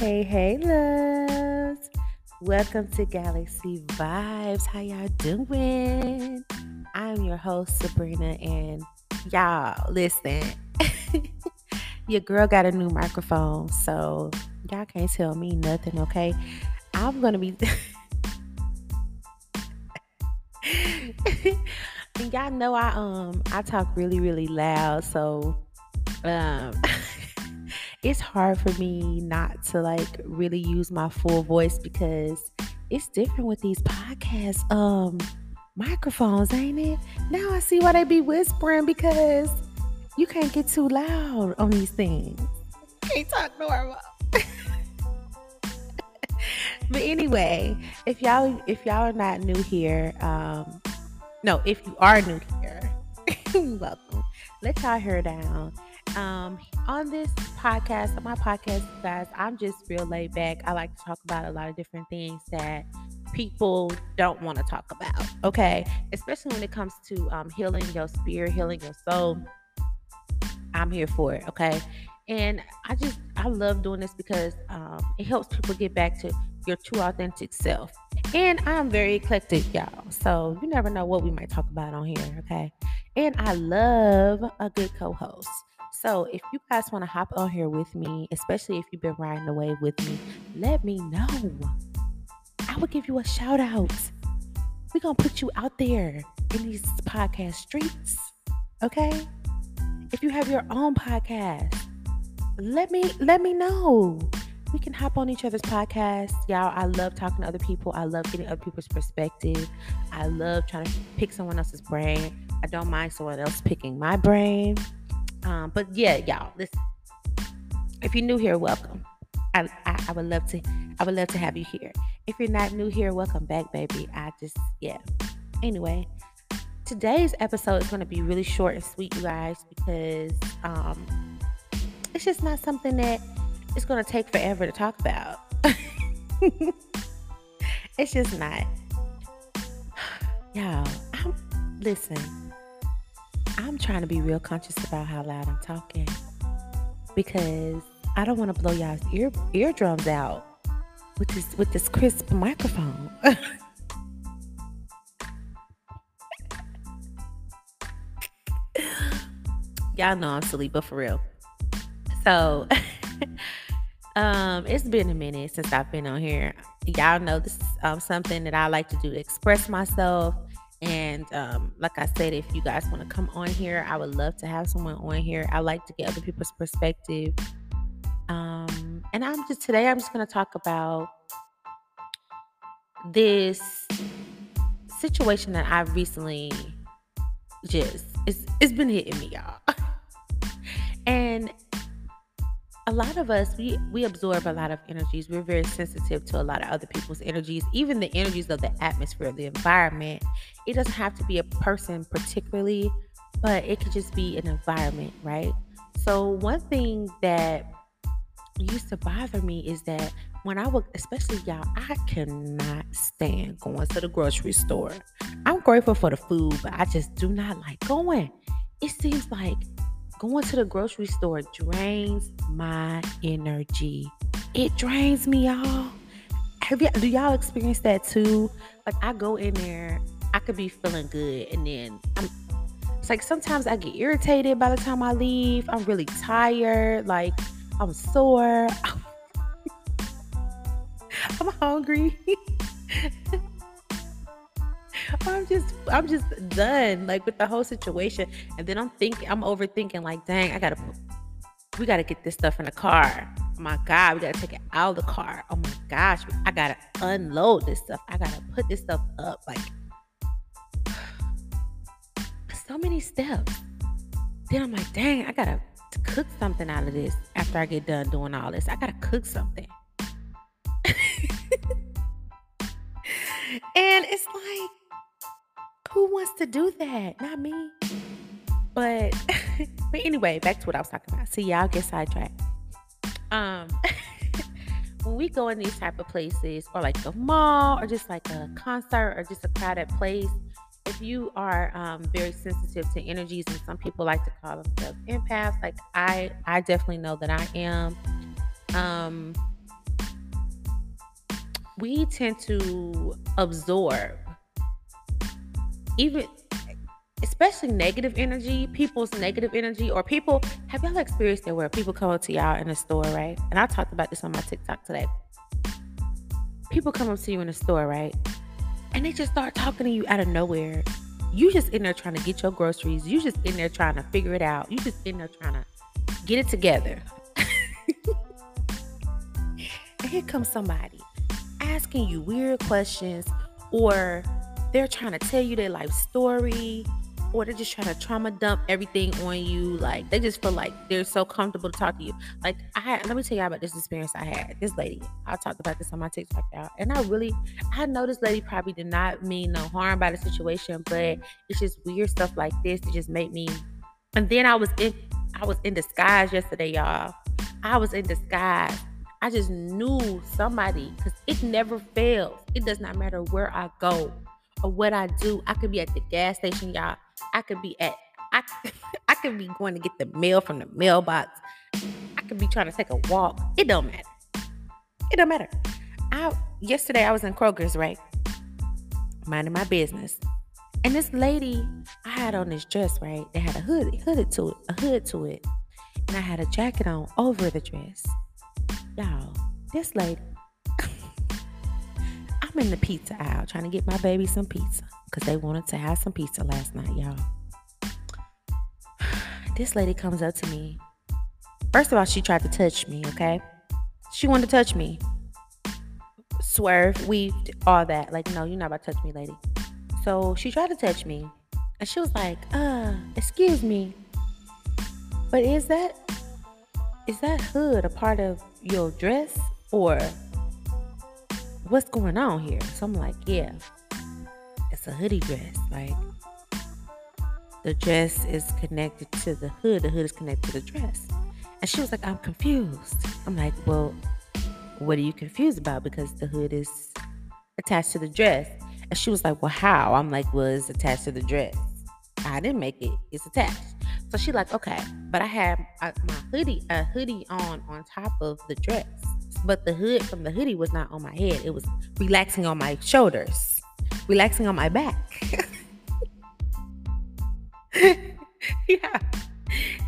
Hey, hey, loves. Welcome to Galaxy Vibes. How y'all doing? I'm your host, Sabrina, and y'all, listen. your girl got a new microphone, so y'all can't tell me nothing, okay? I'm gonna be. y'all know I um I talk really really loud, so um it's hard for me not to like really use my full voice because it's different with these podcast um microphones, ain't it? Now I see why they be whispering because you can't get too loud on these things. Can't talk normal. but anyway, if y'all if y'all are not new here, um no, if you are new here, welcome. Let y'all hair down. Um, on this podcast, on my podcast, guys, I'm just real laid back. I like to talk about a lot of different things that people don't want to talk about. Okay, especially when it comes to um, healing your spirit, healing your soul. I'm here for it. Okay, and I just I love doing this because um, it helps people get back to your true authentic self. And I'm very eclectic, y'all. So you never know what we might talk about on here, okay? And I love a good co-host. So if you guys want to hop on here with me, especially if you've been riding the wave with me, let me know. I will give you a shout out. We're gonna put you out there in these podcast streets. Okay? If you have your own podcast, let me let me know. We can hop on each other's podcasts. Y'all, I love talking to other people. I love getting other people's perspective. I love trying to pick someone else's brain. I don't mind someone else picking my brain. Um, but yeah, y'all, listen. If you're new here, welcome. I, I, I would love to I would love to have you here. If you're not new here, welcome back, baby. I just yeah. Anyway, today's episode is going to be really short and sweet, you guys, because um, it's just not something that it's going to take forever to talk about. it's just not. Y'all, I'm, listen. I'm trying to be real conscious about how loud I'm talking because I don't want to blow y'all's ear eardrums out with this with this crisp microphone. y'all know I'm silly, but for real. So, um, it's been a minute since I've been on here. Y'all know this is um, something that I like to do express myself and um, like I said, if you guys want to come on here, I would love to have someone on here. I like to get other people's perspective. Um, and I'm just today, I'm just going to talk about this situation that I've recently just it's it's been hitting me, y'all. and a lot of us we we absorb a lot of energies we're very sensitive to a lot of other people's energies even the energies of the atmosphere the environment it doesn't have to be a person particularly but it could just be an environment right so one thing that used to bother me is that when I would, especially y'all, I cannot stand going to the grocery store. I'm grateful for the food, but I just do not like going. It seems like going to the grocery store drains my energy. It drains me, y'all. Have you, do y'all experience that too? Like I go in there, I could be feeling good, and then I'm. It's like sometimes I get irritated by the time I leave. I'm really tired. Like I'm sore. I'm hungry. I'm just I'm just done like with the whole situation. And then I'm thinking I'm overthinking like, dang, I gotta we gotta get this stuff in the car. Oh my God, we gotta take it out of the car. Oh my gosh, I gotta unload this stuff. I gotta put this stuff up. Like so many steps. Then I'm like, dang, I gotta cook something out of this after I get done doing all this. I gotta cook something. and it's like who wants to do that? Not me. But but anyway, back to what I was talking about. See, y'all get sidetracked. Um when we go in these type of places or like the mall or just like a concert or just a crowded place, if you are um, very sensitive to energies and some people like to call themselves empaths, like I I definitely know that I am. Um we tend to absorb even especially negative energy, people's negative energy, or people have y'all experienced it where people come up to y'all in a store, right? And I talked about this on my TikTok today. People come up to you in a store, right? And they just start talking to you out of nowhere. You just in there trying to get your groceries. You just in there trying to figure it out. You just in there trying to get it together. and here comes somebody asking you weird questions or they're trying to tell you their life story or they're just trying to trauma dump everything on you. Like they just feel like they're so comfortable to talk to you. Like I let me tell you about this experience I had. This lady, I talked about this on my TikTok out, and I really, I know this lady probably did not mean no harm by the situation, but it's just weird stuff like this that just made me. And then I was in, I was in disguise yesterday, y'all. I was in disguise. I just knew somebody because it never fails. It does not matter where I go or what I do. I could be at the gas station, y'all. I could be at I I could be going to get the mail from the mailbox. I could be trying to take a walk. It don't matter. It don't matter. I yesterday I was in Kroger's, right? Minding my business. And this lady, I had on this dress, right? They had a hood hooded to it, a hood to it. And I had a jacket on over the dress. Y'all, this lady I'm in the pizza aisle trying to get my baby some pizza because they wanted to have some pizza last night, y'all. This lady comes up to me. First of all, she tried to touch me, okay? She wanted to touch me. Swerve, weaved, all that. Like, no, you're not about to touch me, lady. So she tried to touch me. And she was like, uh, excuse me. But is that is that hood a part of your dress or what's going on here? So I'm like, yeah, it's a hoodie dress. Like the dress is connected to the hood, the hood is connected to the dress. And she was like, I'm confused. I'm like, well, what are you confused about? Because the hood is attached to the dress. And she was like, well, how? I'm like, well, it's attached to the dress. I didn't make it. It's attached. So she like, okay, but I have my hoodie, a hoodie on on top of the dress but the hood from the hoodie was not on my head. It was relaxing on my shoulders, relaxing on my back. yeah.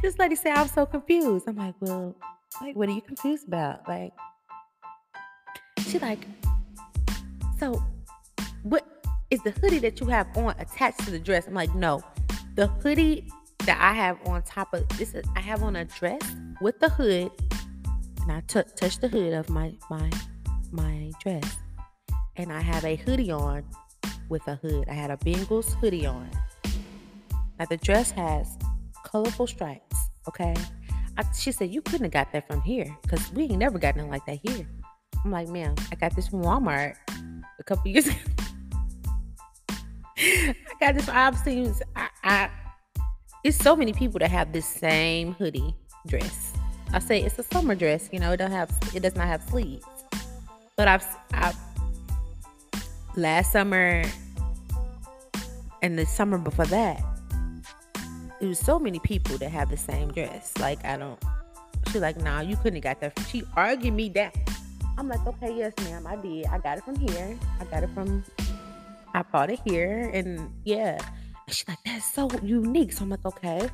This lady said, I'm so confused. I'm like, well, like, what are you confused about? Like, she like, so what is the hoodie that you have on attached to the dress? I'm like, no. The hoodie that I have on top of this, is, I have on a dress with the hood and I t- touch the hood of my my my dress, and I have a hoodie on with a hood. I had a Bengals hoodie on. Now the dress has colorful stripes. Okay, I, she said you couldn't have got that from here because we ain't never got nothing like that here. I'm like, ma'am, I got this from Walmart a couple years ago. I got this. I've seen. I, I. It's so many people that have this same hoodie dress I say it's a summer dress. You know, it don't have it does not have sleeves. But I've I last summer and the summer before that, it was so many people that have the same dress. Like I don't. She's like, nah, you couldn't have got that. She argued me down. I'm like, okay, yes, ma'am, I did. I got it from here. I got it from. I bought it here, and yeah. And she's like, that's so unique. So I'm like, okay.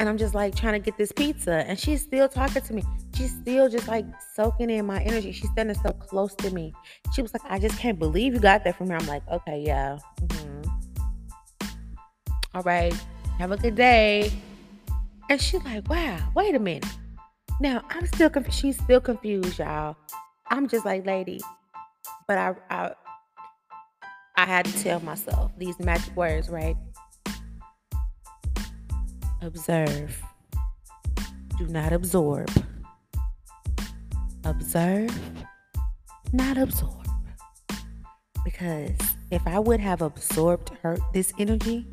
And I'm just like trying to get this pizza. And she's still talking to me. She's still just like soaking in my energy. She's standing so close to me. She was like, I just can't believe you got that from her. I'm like, okay, yeah. Mm-hmm. All right. Have a good day. And she's like, wow, wait a minute. Now I'm still. She's still confused, y'all. I'm just like, lady. But I, I I had to tell myself these magic words, right? Observe. Do not absorb. Observe, not absorb. Because if I would have absorbed her this energy,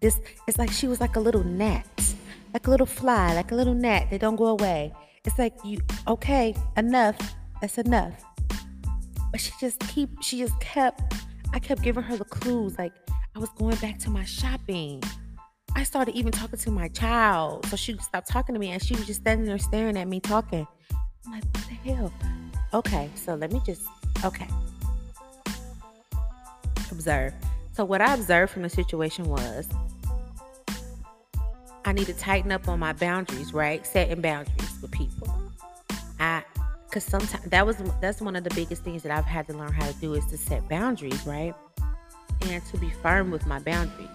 this it's like she was like a little gnat, like a little fly, like a little gnat. They don't go away. It's like you okay, enough. That's enough. But she just keep she just kept I kept giving her the clues like I was going back to my shopping. I started even talking to my child. So she stopped talking to me and she was just standing there staring at me talking. I'm like, what the hell? okay, so let me just, okay. Observe. So, what I observed from the situation was I need to tighten up on my boundaries, right? Setting boundaries with people. I, because sometimes that was that's one of the biggest things that I've had to learn how to do is to set boundaries, right? And to be firm with my boundaries.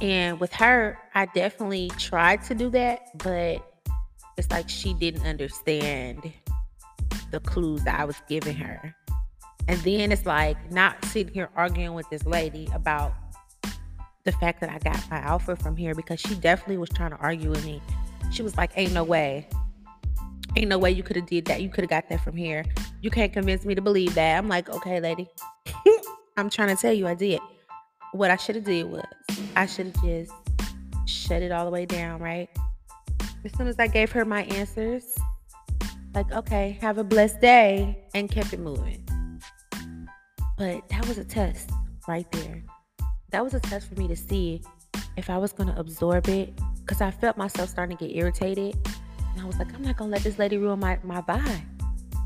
And with her, I definitely tried to do that, but it's like she didn't understand the clues that I was giving her. And then it's like not sitting here arguing with this lady about the fact that I got my outfit from here because she definitely was trying to argue with me. She was like, Ain't no way. Ain't no way you could have did that. You could have got that from here. You can't convince me to believe that. I'm like, okay, lady. I'm trying to tell you I did. What I should have did was I should have just shut it all the way down, right? As soon as I gave her my answers, like, okay, have a blessed day, and kept it moving. But that was a test right there. That was a test for me to see if I was going to absorb it because I felt myself starting to get irritated. And I was like, I'm not going to let this lady ruin my, my vibe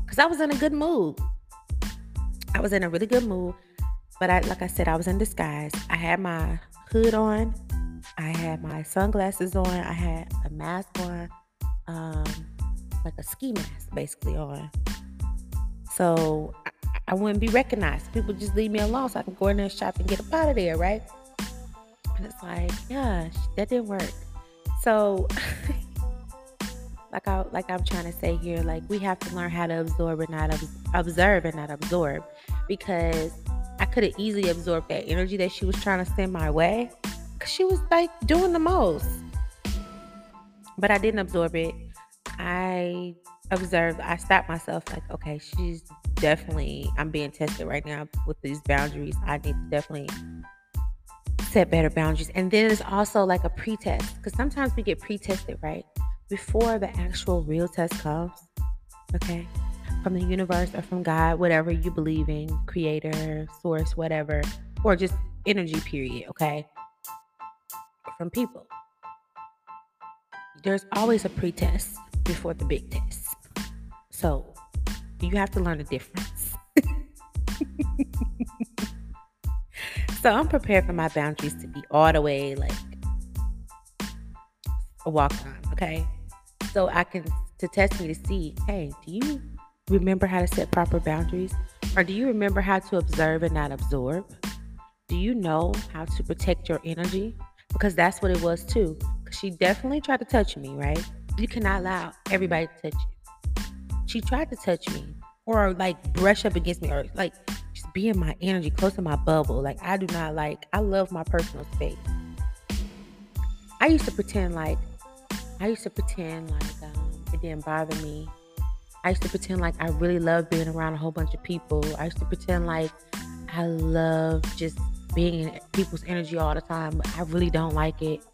because I was in a good mood. I was in a really good mood. But I, like I said, I was in disguise. I had my hood on. I had my sunglasses on. I had a mask on. Um, like a ski mask basically on. So I, I wouldn't be recognized. People just leave me alone so I can go in there and shop and get up out of there, right? And it's like, gosh, that didn't work. So like I like I'm trying to say here, like we have to learn how to absorb and not ob- observe and not absorb because could have easily absorbed that energy that she was trying to send my way because she was like doing the most. But I didn't absorb it. I observed, I stopped myself like, okay, she's definitely, I'm being tested right now with these boundaries. I need to definitely set better boundaries. And then it's also like a pre-test because sometimes we get pre-tested, right? Before the actual real test comes, okay? From the universe or from God, whatever you believe in, creator, source, whatever, or just energy, period, okay? From people. There's always a pre-test before the big test. So you have to learn the difference. so I'm prepared for my boundaries to be all the way like a walk on, okay? So I can to test me to see, hey, do you remember how to set proper boundaries? Or do you remember how to observe and not absorb? Do you know how to protect your energy? Because that's what it was too. She definitely tried to touch me, right? You cannot allow everybody to touch you. She tried to touch me or like brush up against me or like just be in my energy, close to my bubble. Like I do not like, I love my personal space. I used to pretend like, I used to pretend like um, it didn't bother me. I used to pretend like I really love being around a whole bunch of people. I used to pretend like I love just being in people's energy all the time, but I really don't like it.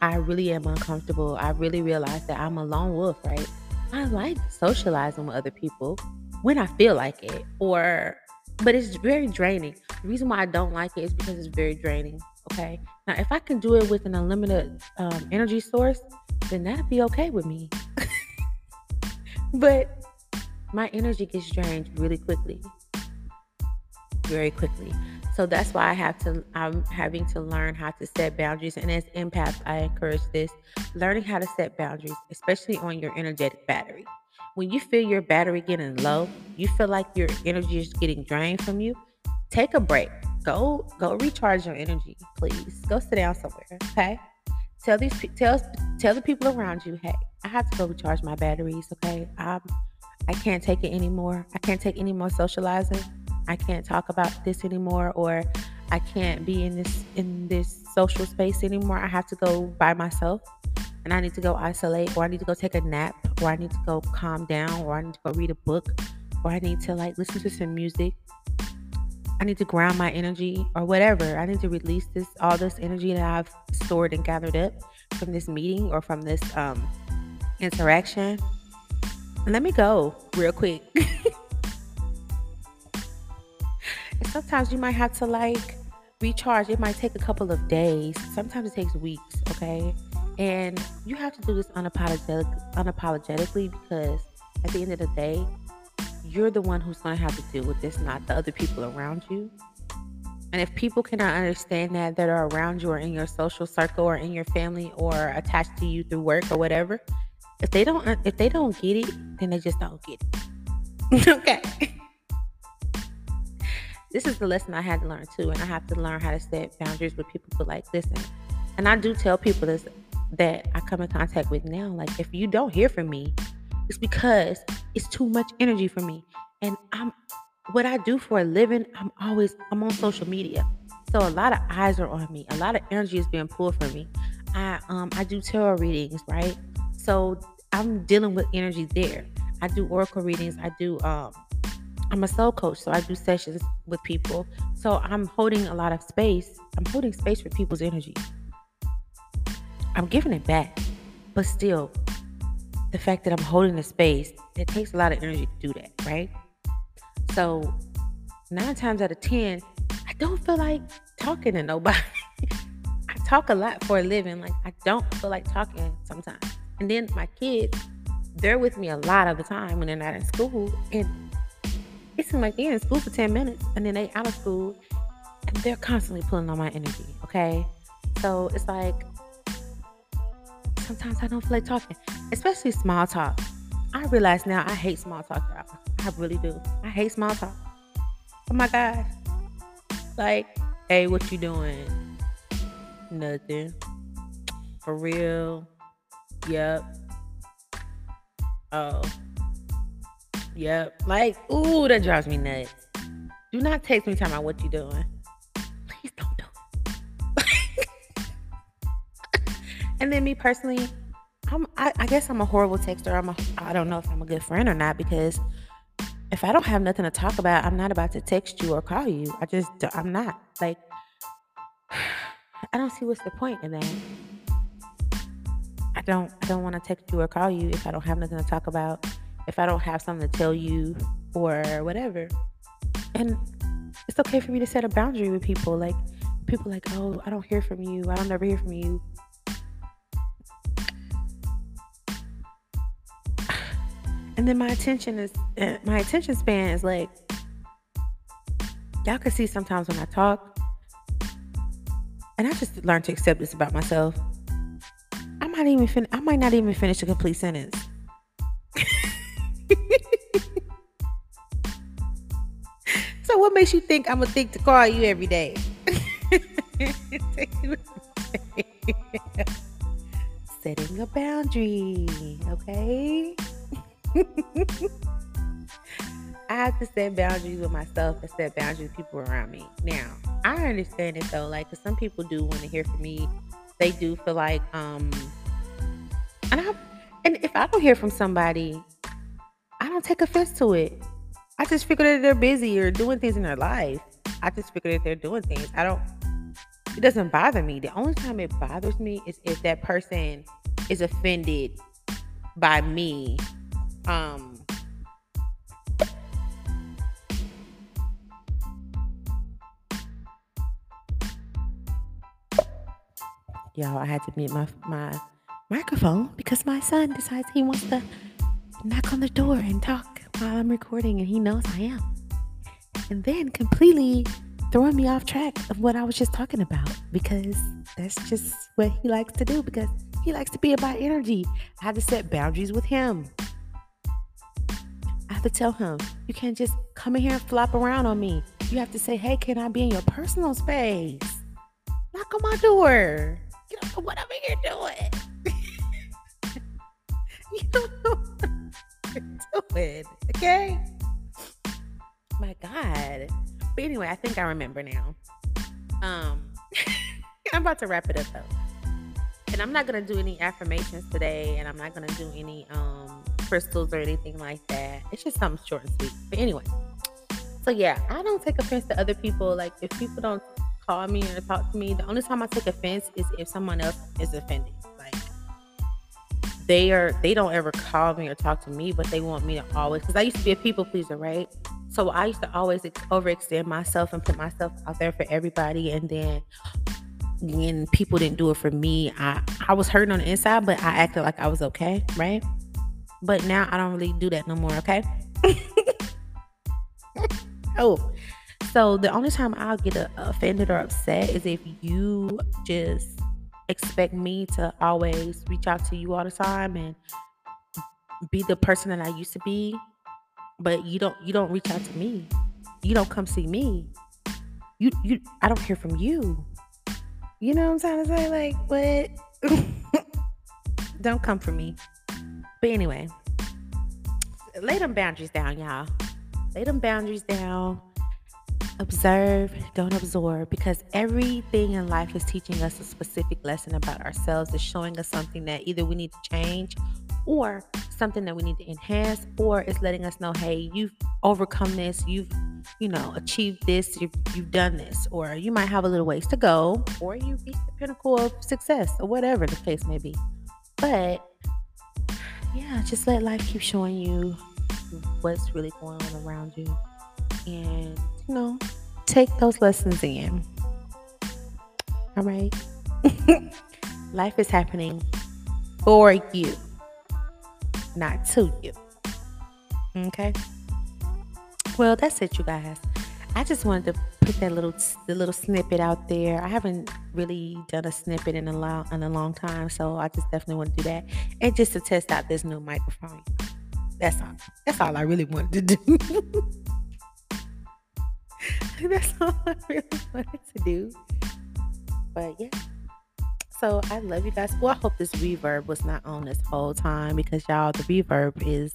I really am uncomfortable. I really realize that I'm a lone wolf, right? I like socializing with other people when I feel like it, or but it's very draining. The reason why I don't like it is because it's very draining. Okay, now if I can do it with an unlimited um, energy source, then that'd be okay with me. but my energy gets drained really quickly, very quickly. So that's why I have to, I'm having to learn how to set boundaries. And as empath, I encourage this learning how to set boundaries, especially on your energetic battery. When you feel your battery getting low, you feel like your energy is getting drained from you, take a break. Go, go recharge your energy, please. Go sit down somewhere, okay? Tell these, tell, tell the people around you, hey, I have to go recharge my batteries, okay? I'm, I can't take it anymore. I can't take any more socializing. I can't talk about this anymore or I can't be in this in this social space anymore. I have to go by myself and I need to go isolate or I need to go take a nap or I need to go calm down or I need to go read a book or I need to like listen to some music. I need to ground my energy or whatever. I need to release this all this energy that I've stored and gathered up from this meeting or from this um interaction. Let me go real quick. sometimes you might have to like recharge. It might take a couple of days. Sometimes it takes weeks, okay? And you have to do this unapologetic, unapologetically because at the end of the day, you're the one who's going to have to deal with this, not the other people around you. And if people cannot understand that, that are around you or in your social circle or in your family or attached to you through work or whatever, if they don't if they don't get it, then they just don't get it. okay. This is the lesson I had to learn too, and I have to learn how to set boundaries with people. But like, listen, and I do tell people this that I come in contact with now. Like, if you don't hear from me, it's because it's too much energy for me. And I'm what I do for a living, I'm always I'm on social media. So a lot of eyes are on me. A lot of energy is being pulled from me. I um I do tarot readings, right? So I'm dealing with energy there. I do oracle readings. I do um I'm a soul coach, so I do sessions with people. So I'm holding a lot of space. I'm holding space for people's energy. I'm giving it back. But still, the fact that I'm holding the space, it takes a lot of energy to do that, right? So nine times out of ten, I don't feel like talking to nobody. I talk a lot for a living. Like I don't feel like talking sometimes. And then my kids, they're with me a lot of the time when they're not in school. And it seems like they're in school for 10 minutes and then they out of school and they're constantly pulling on my energy. Okay. So it's like sometimes I don't feel like talking, especially small talk. I realize now I hate small talk, y'all. I really do. I hate small talk. Oh my gosh. Like, hey, what you doing? Nothing. For real. Yep. Oh. Yep. Like, ooh, that drives me nuts. Do not text me talking about what you're doing. Please don't do it. and then me personally, I'm I, I guess I'm a horrible texter. I'm a I don't know if I'm a good friend or not because if I don't have nothing to talk about, I'm not about to text you or call you. I just, I'm not. Like, I don't see what's the point in that. I don't, I don't want to text you or call you if I don't have nothing to talk about, if I don't have something to tell you or whatever. And it's okay for me to set a boundary with people. Like, people like, oh, I don't hear from you. I don't ever hear from you. and then my attention is eh, my attention span is like y'all can see sometimes when I talk, and I just learned to accept this about myself. Might even fin- I might not even finish a complete sentence. so what makes you think I'm gonna think to call you every day? Setting a boundary, okay? I have to set boundaries with myself and set boundaries with people around me. Now, I understand it though, like, cause some people do want to hear from me. They do feel like, um, and I, and if I don't hear from somebody, I don't take offense to it. I just figure that they're busy or doing things in their life. I just figure that they're doing things. I don't. It doesn't bother me. The only time it bothers me is if that person is offended by me um y'all i had to mute my my microphone because my son decides he wants to knock on the door and talk while i'm recording and he knows i am and then completely throwing me off track of what i was just talking about because that's just what he likes to do because he likes to be about energy i have to set boundaries with him I have to tell him, you can't just come in here and flop around on me. You have to say, hey, can I be in your personal space? Knock on my door. You don't know what I'm here doing. You don't know what I'm doing. Okay? My God. But anyway, I think I remember now. Um, I'm about to wrap it up though. And I'm not gonna do any affirmations today, and I'm not gonna do any um crystals or anything like that. It's just something short and sweet. But anyway, so yeah, I don't take offense to other people. Like if people don't call me or talk to me, the only time I take offense is if someone else is offended. They are, they don't ever call me or talk to me, but they want me to always. Because I used to be a people pleaser, right? So I used to always overextend myself and put myself out there for everybody, and then when people didn't do it for me, I I was hurting on the inside, but I acted like I was okay, right? But now I don't really do that no more, okay? oh. So the only time I'll get uh, offended or upset is if you just expect me to always reach out to you all the time and be the person that I used to be, but you don't you don't reach out to me. You don't come see me. You you I don't hear from you. You know what I'm trying to say? Like, what? don't come for me. But anyway, lay them boundaries down, y'all. Lay them boundaries down. Observe, don't absorb, because everything in life is teaching us a specific lesson about ourselves. It's showing us something that either we need to change or something that we need to enhance, or it's letting us know, hey, you've overcome this, you've, you know, achieved this, you've, you've done this, or you might have a little ways to go, or you reach the pinnacle of success, or whatever the case may be. But yeah, just let life keep showing you what's really going on around you. And, you know, take those lessons in. All right. life is happening for you, not to you. Okay. Well, that's it, you guys. I just wanted to put that little the little snippet out there. I haven't really done a snippet in a long in a long time, so I just definitely want to do that, and just to test out this new microphone. That's all. That's all I really wanted to do. that's all I really wanted to do. But yeah. So I love you guys. Well, I hope this reverb was not on this whole time because y'all, the reverb is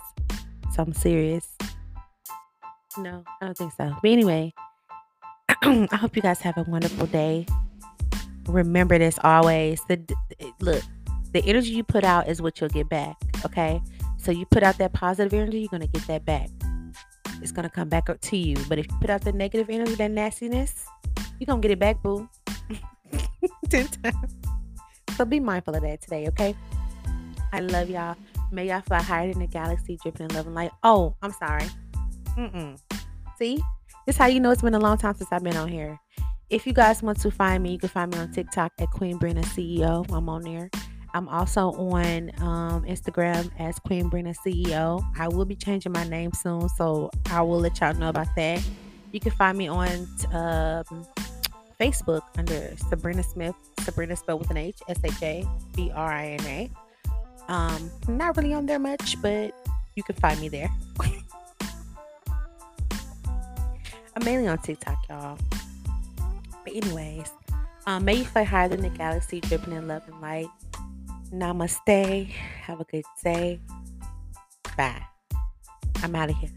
something serious. No, I don't think so. But anyway, I hope you guys have a wonderful day. Remember this always. The look, the energy you put out is what you'll get back. Okay, so you put out that positive energy, you're gonna get that back. It's gonna come back up to you. But if you put out the negative energy, that nastiness, you're gonna get it back, boo. Ten times. So be mindful of that today, okay? I love y'all. May y'all fly higher than the galaxy, dripping in love and light. Oh, I'm sorry. Mm-mm. See? This how you know it's been a long time since I've been on here. If you guys want to find me, you can find me on TikTok at Queen Brina CEO. I'm on there. I'm also on um, Instagram as Queen Brina CEO. I will be changing my name soon, so I will let y'all know about that. You can find me on um, Facebook under Sabrina Smith. Sabrina spelled with an H, S H A B R I N A. Um, not really on there much, but you can find me there. I'm mainly on TikTok, y'all. But anyways, um, may you fly higher than the galaxy, dripping in love and light. Namaste. Have a good day. Bye. I'm out of here.